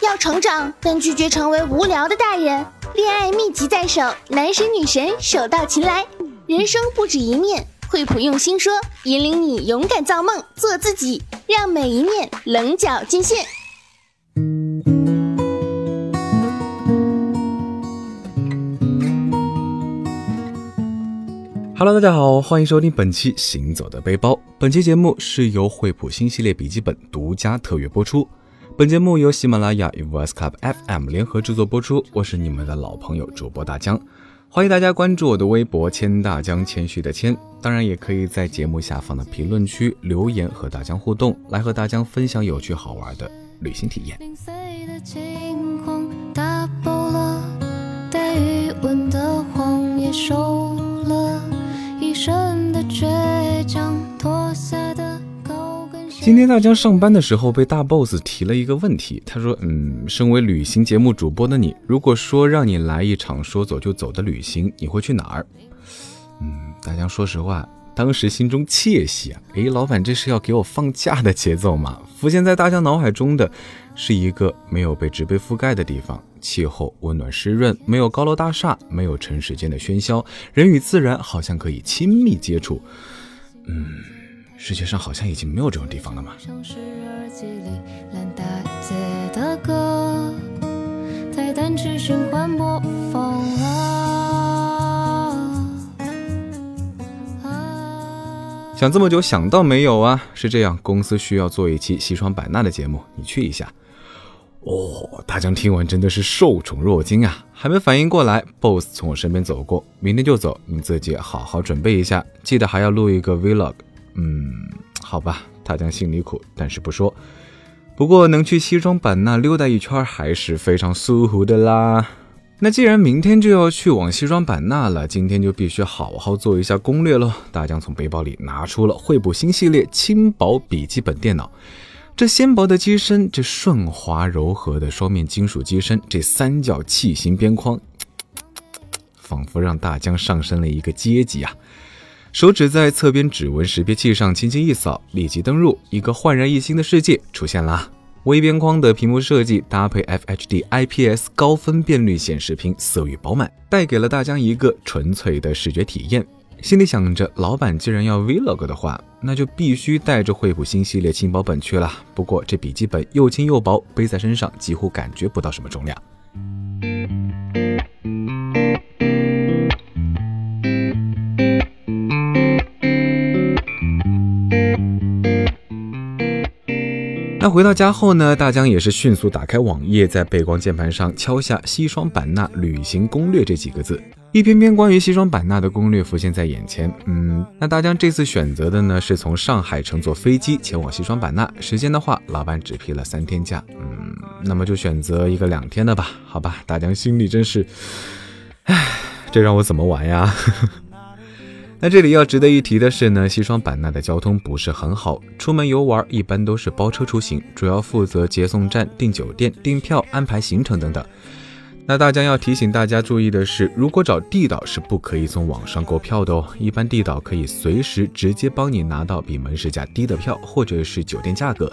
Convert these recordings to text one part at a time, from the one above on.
要成长，但拒绝成为无聊的大人。恋爱秘籍在手，男神女神手到擒来。人生不止一面，惠普用心说，引领你勇敢造梦，做自己，让每一面棱角尽现。Hello，大家好，欢迎收听本期《行走的背包》。本期节目是由惠普新系列笔记本独家特约播出。本节目由喜马拉雅与 Voice Club FM 联合制作播出。我是你们的老朋友主播大江，欢迎大家关注我的微博“谦大江”，谦虚的谦。当然，也可以在节目下方的评论区留言和大江互动，来和大江分享有趣好玩的旅行体验。了，一身今天大江上班的时候被大 boss 提了一个问题，他说：“嗯，身为旅行节目主播的你，如果说让你来一场说走就走的旅行，你会去哪儿？”嗯，大江说实话，当时心中窃喜啊，诶，老板这是要给我放假的节奏吗？浮现在大江脑海中的是一个没有被植被覆盖的地方，气候温暖湿润，没有高楼大厦，没有城市间的喧嚣，人与自然好像可以亲密接触。嗯。世界上好像已经没有这种地方了吗？想这么久想到没有啊？是这样，公司需要做一期西双版纳的节目，你去一下。哦，大江听完真的是受宠若惊啊！还没反应过来，boss 从我身边走过，明天就走，你自己好好准备一下，记得还要录一个 vlog。嗯，好吧，大江心里苦，但是不说。不过能去西双版纳溜达一圈还是非常舒服的啦。那既然明天就要去往西双版纳了，今天就必须好好做一下攻略喽。大江从背包里拿出了惠普新系列轻薄笔记本电脑，这纤薄的机身，这顺滑柔和的双面金属机身，这三角器型边框，仿佛让大江上升了一个阶级啊！手指在侧边指纹识别器上轻轻一扫，立即登入，一个焕然一新的世界出现啦。微边框的屏幕设计搭配 FHD IPS 高分辨率显示屏，色域饱满，带给了大家一个纯粹的视觉体验。心里想着，老板既然要 Vlog 的话，那就必须带着惠普新系列轻薄本去了。不过这笔记本又轻又薄，背在身上几乎感觉不到什么重量。那回到家后呢，大江也是迅速打开网页，在背光键盘上敲下“西双版纳旅行攻略”这几个字，一篇篇关于西双版纳的攻略浮现在眼前。嗯，那大江这次选择的呢，是从上海乘坐飞机前往西双版纳，时间的话，老板只批了三天假。嗯，那么就选择一个两天的吧。好吧，大江心里真是，唉，这让我怎么玩呀？那这里要值得一提的是呢，西双版纳的交通不是很好，出门游玩一般都是包车出行，主要负责接送站、订酒店、订票、安排行程等等。那大江要提醒大家注意的是，如果找地导是不可以从网上购票的哦。一般地导可以随时直接帮你拿到比门市价低的票，或者是酒店价格。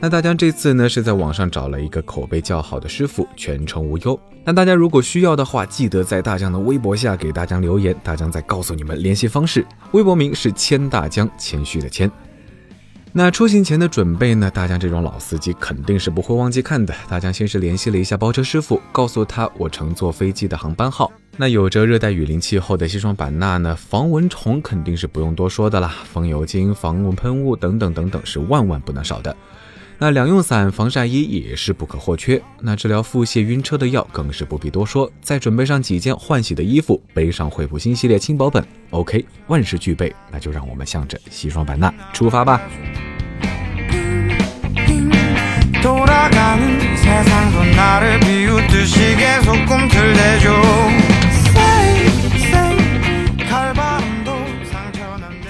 那大江这次呢是在网上找了一个口碑较好的师傅，全程无忧。那大家如果需要的话，记得在大江的微博下给大江留言，大江再告诉你们联系方式。微博名是谦大江，谦虚的谦。那出行前的准备呢？大江这种老司机肯定是不会忘记看的。大江先是联系了一下包车师傅，告诉他我乘坐飞机的航班号。那有着热带雨林气候的西双版纳呢，防蚊虫肯定是不用多说的啦，风油精、防蚊喷雾等等等等是万万不能少的。那两用伞、防晒衣也是不可或缺。那治疗腹泻、晕车的药更是不必多说。再准备上几件换洗的衣服，背上惠普新系列轻薄本，OK，万事俱备，那就让我们向着西双版纳出发吧。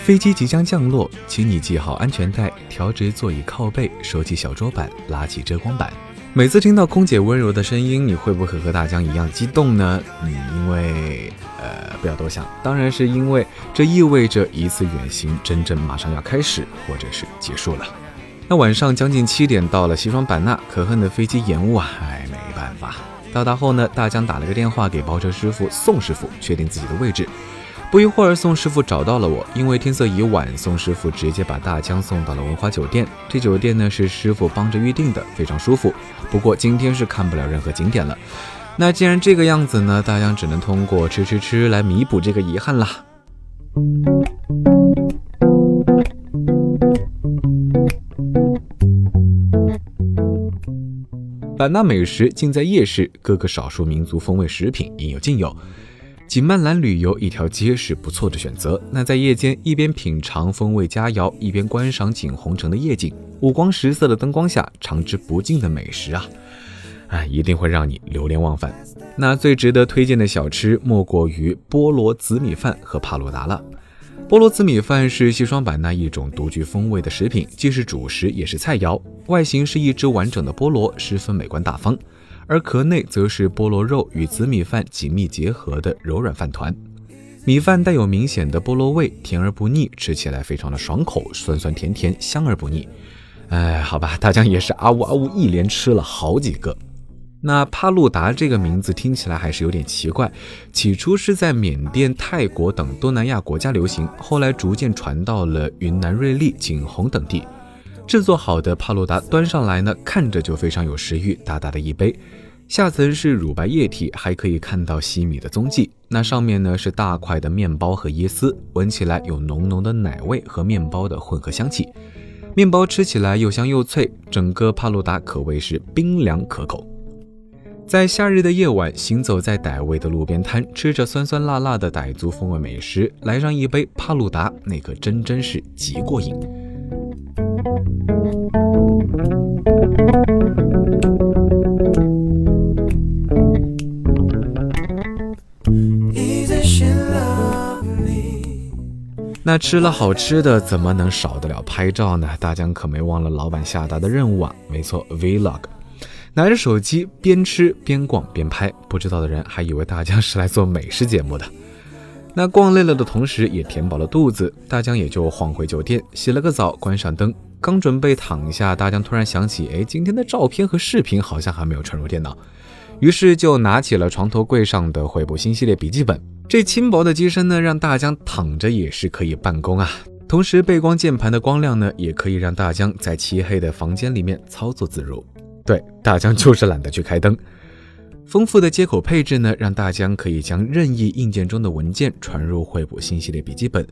飞机即将降落，请你系好安全带，调直座椅靠背，收起小桌板，拉起遮光板。每次听到空姐温柔的声音，你会不会和大江一样激动呢？嗯，因为，呃，不要多想，当然是因为这意味着一次远行真正马上要开始，或者是结束了。那晚上将近七点到了西双版纳，可恨的飞机延误啊，哎，没办法。到达后呢，大江打了个电话给包车师傅宋师傅，确定自己的位置。不一会儿，宋师傅找到了我，因为天色已晚，宋师傅直接把大江送到了文华酒店。这酒店呢是师傅帮着预定的，非常舒服。不过今天是看不了任何景点了。那既然这个样子呢，大江只能通过吃吃吃来弥补这个遗憾啦。版纳美食尽在夜市，各个少数民族风味食品应有尽有。景曼兰旅游一条街是不错的选择。那在夜间一边品尝风味佳肴，一边观赏景洪城的夜景，五光十色的灯光下尝之不尽的美食啊，哎，一定会让你流连忘返。那最值得推荐的小吃莫过于菠萝紫米饭和帕鲁达了。菠萝紫米饭是西双版纳一种独具风味的食品，既是主食也是菜肴。外形是一只完整的菠萝，十分美观大方；而壳内则是菠萝肉与紫米饭紧密结合的柔软饭团。米饭带有明显的菠萝味，甜而不腻，吃起来非常的爽口，酸酸甜甜，香而不腻。哎，好吧，大江也是啊呜啊呜，一连吃了好几个。那帕路达这个名字听起来还是有点奇怪，起初是在缅甸、泰国等东南亚国家流行，后来逐渐传到了云南瑞丽、景洪等地。制作好的帕路达端上来呢，看着就非常有食欲，大大的一杯，下层是乳白液体，还可以看到西米的踪迹。那上面呢是大块的面包和椰丝，闻起来有浓浓的奶味和面包的混合香气，面包吃起来又香又脆，整个帕路达可谓是冰凉可口。在夏日的夜晚，行走在傣味的路边摊，吃着酸酸辣辣的傣族风味美食，来上一杯帕鲁达，那可真真是极过瘾。那吃了好吃的，怎么能少得了拍照呢？大江可没忘了老板下达的任务啊！没错，vlog。拿着手机边吃边逛边拍，不知道的人还以为大江是来做美食节目的。那逛累了的同时，也填饱了肚子，大江也就晃回酒店，洗了个澡，关上灯，刚准备躺下，大江突然想起，哎，今天的照片和视频好像还没有传入电脑，于是就拿起了床头柜上的惠普新系列笔记本。这轻薄的机身呢，让大江躺着也是可以办公啊，同时背光键盘的光亮呢，也可以让大江在漆黑的房间里面操作自如。对，大疆就是懒得去开灯。丰富的接口配置呢，让大疆可以将任意硬件中的文件传入惠普新系列笔记本。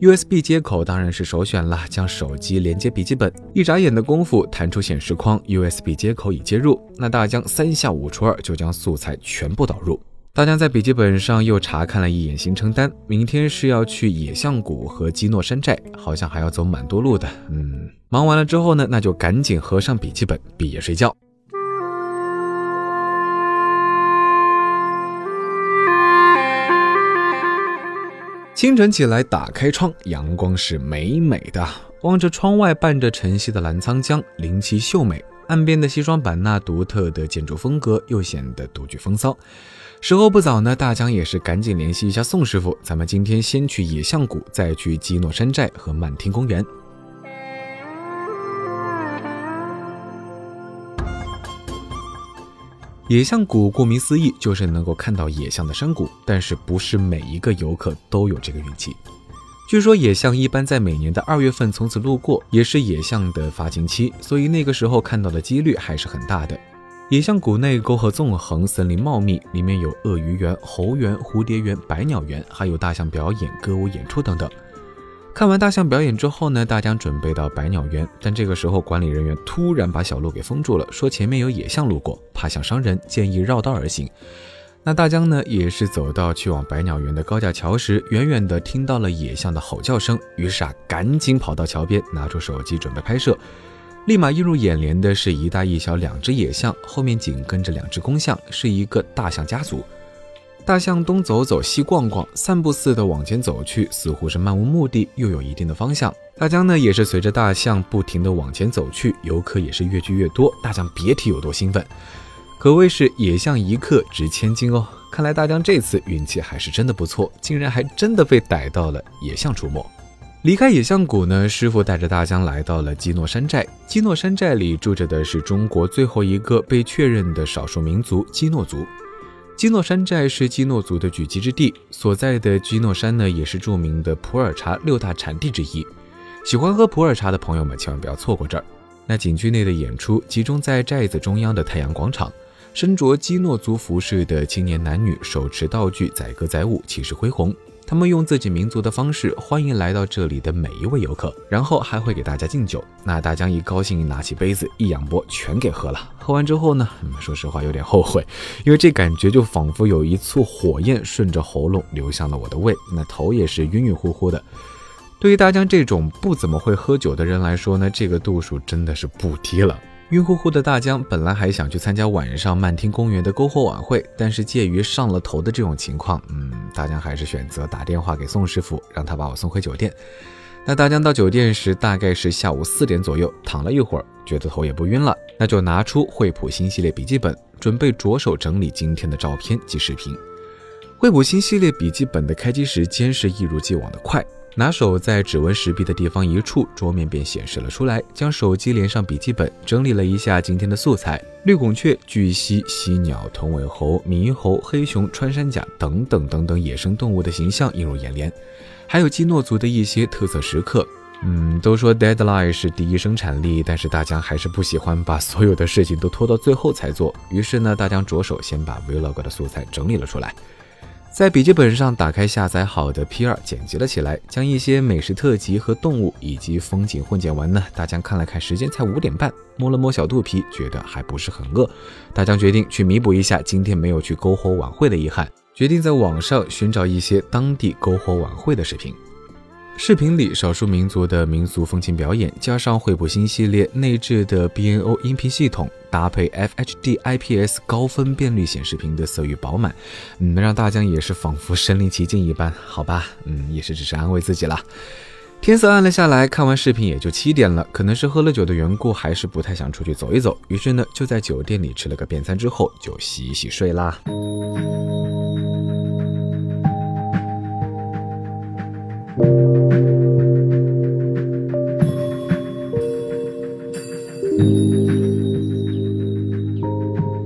USB 接口当然是首选啦，将手机连接笔记本，一眨眼的功夫弹出显示框，USB 接口已接入。那大疆三下五除二就将素材全部导入。大家在笔记本上又查看了一眼行程单，明天是要去野象谷和基诺山寨，好像还要走蛮多路的。嗯，忙完了之后呢，那就赶紧合上笔记本，闭眼睡觉。清晨起来，打开窗，阳光是美美的，望着窗外伴着晨曦的澜沧江，灵气秀美。岸边的西双版纳独特的建筑风格又显得独具风骚。时候不早呢，大江也是赶紧联系一下宋师傅，咱们今天先去野象谷，再去基诺山寨和漫天公园。野象谷顾名思义就是能够看到野象的山谷，但是不是每一个游客都有这个运气。据说野象一般在每年的二月份从此路过，也是野象的发情期，所以那个时候看到的几率还是很大的。野象谷内沟壑纵横，森林茂密，里面有鳄鱼园、猴园、蝴蝶园、百鸟园，还有大象表演、歌舞演出等等。看完大象表演之后呢，大家准备到百鸟园，但这个时候管理人员突然把小路给封住了，说前面有野象路过，怕想伤人，建议绕道而行。那大江呢，也是走到去往百鸟园的高架桥时，远远的听到了野象的吼叫声，于是啊，赶紧跑到桥边，拿出手机准备拍摄。立马映入眼帘的是一大一小两只野象，后面紧跟着两只公象，是一个大象家族。大象东走走，西逛逛，散步似的往前走去，似乎是漫无目的，又有一定的方向。大江呢，也是随着大象不停的往前走去，游客也是越聚越多。大江别提有多兴奋，可谓是野象一克值千金哦。看来大江这次运气还是真的不错，竟然还真的被逮到了野象出没。离开野象谷呢，师傅带着大江来到了基诺山寨。基诺山寨里住着的是中国最后一个被确认的少数民族基诺族。基诺山寨是基诺族的聚集之地，所在的基诺山呢，也是著名的普洱茶六大产地之一。喜欢喝普洱茶的朋友们，千万不要错过这儿。那景区内的演出集中在寨子中央的太阳广场，身着基诺族服饰的青年男女手持道具载歌载舞，气势恢宏。他们用自己民族的方式欢迎来到这里的每一位游客，然后还会给大家敬酒。那大江一高兴，拿起杯子一仰脖，全给喝了。喝完之后呢，说实话有点后悔，因为这感觉就仿佛有一簇火焰顺着喉咙流向了我的胃，那头也是晕晕乎乎的。对于大江这种不怎么会喝酒的人来说呢，这个度数真的是不低了。晕乎乎的大江本来还想去参加晚上漫听公园的篝火晚会，但是介于上了头的这种情况，嗯，大江还是选择打电话给宋师傅，让他把我送回酒店。那大江到酒店时大概是下午四点左右，躺了一会儿，觉得头也不晕了，那就拿出惠普新系列笔记本，准备着手整理今天的照片及视频。惠普新系列笔记本的开机时间是一如既往的快。拿手在指纹识别的地方一触，桌面便显示了出来。将手机连上笔记本，整理了一下今天的素材：绿孔雀、巨蜥、犀鸟、豚尾猴、猕猴、黑熊、穿山甲等等等等野生动物的形象映入眼帘，还有基诺族的一些特色时刻。嗯，都说 deadline 是第一生产力，但是大江还是不喜欢把所有的事情都拖到最后才做。于是呢，大江着手先把 vlog 的素材整理了出来。在笔记本上打开下载好的 P2，剪辑了起来，将一些美食特辑和动物以及风景混剪完呢。大江看了看时间，才五点半，摸了摸小肚皮，觉得还不是很饿。大江决定去弥补一下今天没有去篝火晚会的遗憾，决定在网上寻找一些当地篝火晚会的视频。视频里少数民族的民俗风情表演，加上惠普新系列内置的 B-N-O 音频系统，搭配 FHD IPS 高分辨率显示屏的色域饱满，嗯，让大江也是仿佛身临其境一般。好吧，嗯，也是只是安慰自己了。天色暗了下来，看完视频也就七点了，可能是喝了酒的缘故，还是不太想出去走一走。于是呢，就在酒店里吃了个便餐之后，就洗洗睡啦。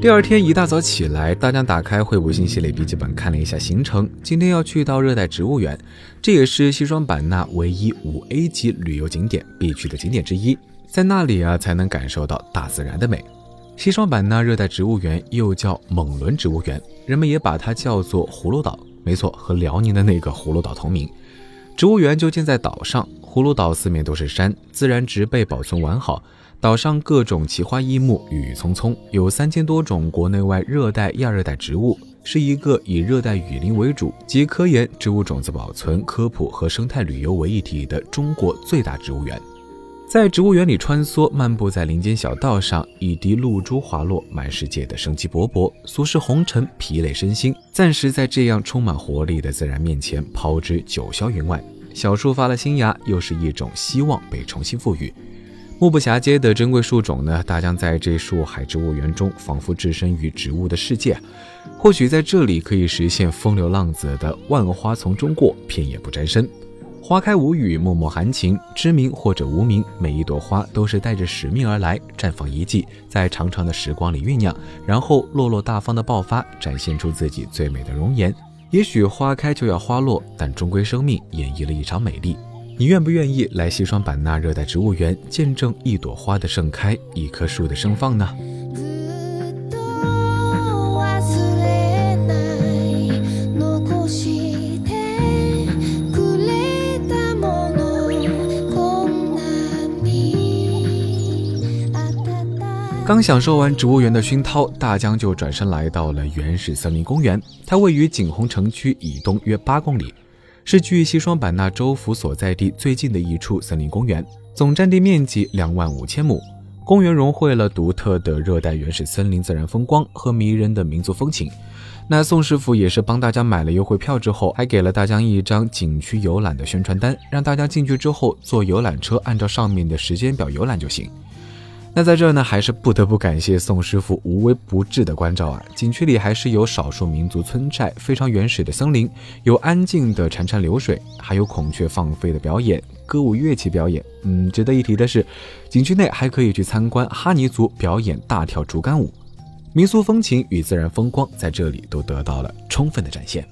第二天一大早起来，大江打开惠普新系列笔记本看了一下行程。今天要去到热带植物园，这也是西双版纳唯一五 A 级旅游景点必去的景点之一。在那里啊，才能感受到大自然的美。西双版纳热带植物园又叫蒙伦植物园，人们也把它叫做葫芦岛。没错，和辽宁的那个葫芦岛同名。植物园就建在岛上，葫芦岛四面都是山，自然植被保存完好。岛上各种奇花异木，郁郁葱葱，有三千多种国内外热带、亚热带植物，是一个以热带雨林为主，集科研、植物种子保存、科普和生态旅游为一体的中国最大植物园。在植物园里穿梭，漫步在林间小道上，一滴露珠滑落，满世界的生机勃勃，俗世红尘疲累身心，暂时在这样充满活力的自然面前抛之九霄云外。小树发了新芽，又是一种希望被重新赋予。目不暇接的珍贵树种呢？大江在这树海植物园中，仿佛置身于植物的世界。或许在这里可以实现风流浪子的万花丛中过，片叶不沾身。花开无语，脉脉含情。知名或者无名，每一朵花都是带着使命而来，绽放一季，在长长的时光里酝酿，然后落落大方的爆发，展现出自己最美的容颜。也许花开就要花落，但终归生命演绎了一场美丽。你愿不愿意来西双版纳热带植物园，见证一朵花的盛开，一棵树的盛放呢？刚享受完植物园的熏陶，大江就转身来到了原始森林公园。它位于景洪城区以东约八公里。是距西双版纳州府所在地最近的一处森林公园，总占地面积两万五千亩。公园融汇了独特的热带原始森林自然风光和迷人的民族风情。那宋师傅也是帮大家买了优惠票之后，还给了大家一张景区游览的宣传单，让大家进去之后坐游览车，按照上面的时间表游览就行。那在这儿呢，还是不得不感谢宋师傅无微不至的关照啊！景区里还是有少数民族村寨，非常原始的森林，有安静的潺潺流水，还有孔雀放飞的表演，歌舞乐器表演。嗯，值得一提的是，景区内还可以去参观哈尼族表演大跳竹竿舞，民俗风情与自然风光在这里都得到了充分的展现。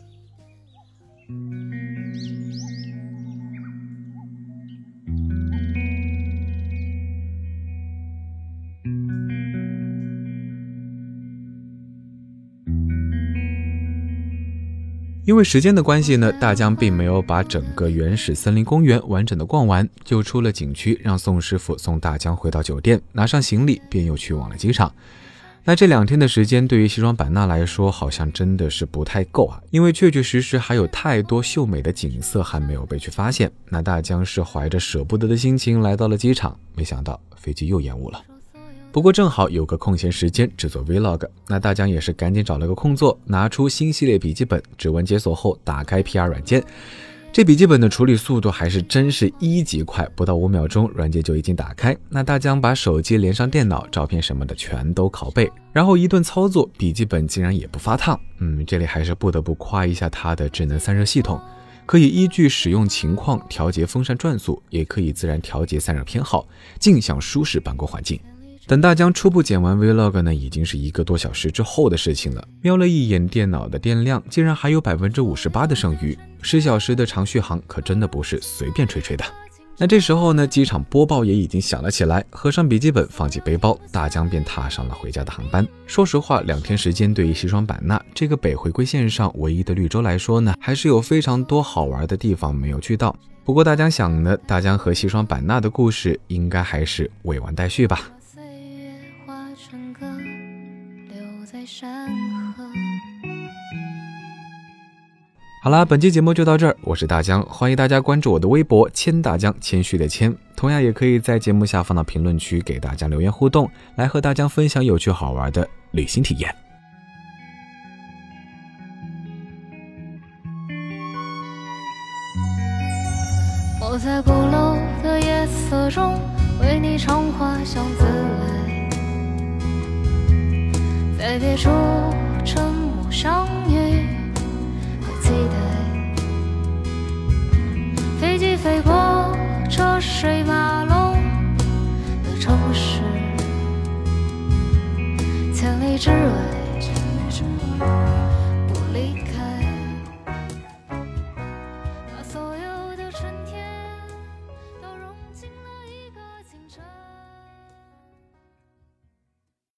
因为时间的关系呢，大江并没有把整个原始森林公园完整的逛完，就出了景区，让宋师傅送大江回到酒店，拿上行李，便又去往了机场。那这两天的时间，对于西双版纳来说，好像真的是不太够啊，因为确确实实还有太多秀美的景色还没有被去发现。那大江是怀着舍不得的心情来到了机场，没想到飞机又延误了。不过正好有个空闲时间制作 vlog，那大江也是赶紧找了个空座，拿出新系列笔记本，指纹解锁后打开 PR 软件。这笔记本的处理速度还是真是一级快，不到五秒钟，软件就已经打开。那大江把手机连上电脑，照片什么的全都拷贝，然后一顿操作，笔记本竟然也不发烫。嗯，这里还是不得不夸一下它的智能散热系统，可以依据使用情况调节风扇转速，也可以自然调节散热偏好，尽享舒适办公环境。等大江初步剪完 vlog 呢，已经是一个多小时之后的事情了。瞄了一眼电脑的电量，竟然还有百分之五十八的剩余。十小时的长续航可真的不是随便吹吹的。那这时候呢，机场播报也已经响了起来。合上笔记本，放进背包，大江便踏上了回家的航班。说实话，两天时间对于西双版纳这个北回归线上唯一的绿洲来说呢，还是有非常多好玩的地方没有去到。不过大江想呢，大江和西双版纳的故事应该还是未完待续吧。好啦，本期节目就到这儿，我是大江，欢迎大家关注我的微博“谦大江”，谦虚的谦，同样也可以在节目下方的评论区给大家留言互动，来和大江分享有趣好玩的旅行体验。我在鼓楼的夜色中为你唱花香自在别处沉默相遇和。期待，飞机飞过车水马龙的城市，千里之外。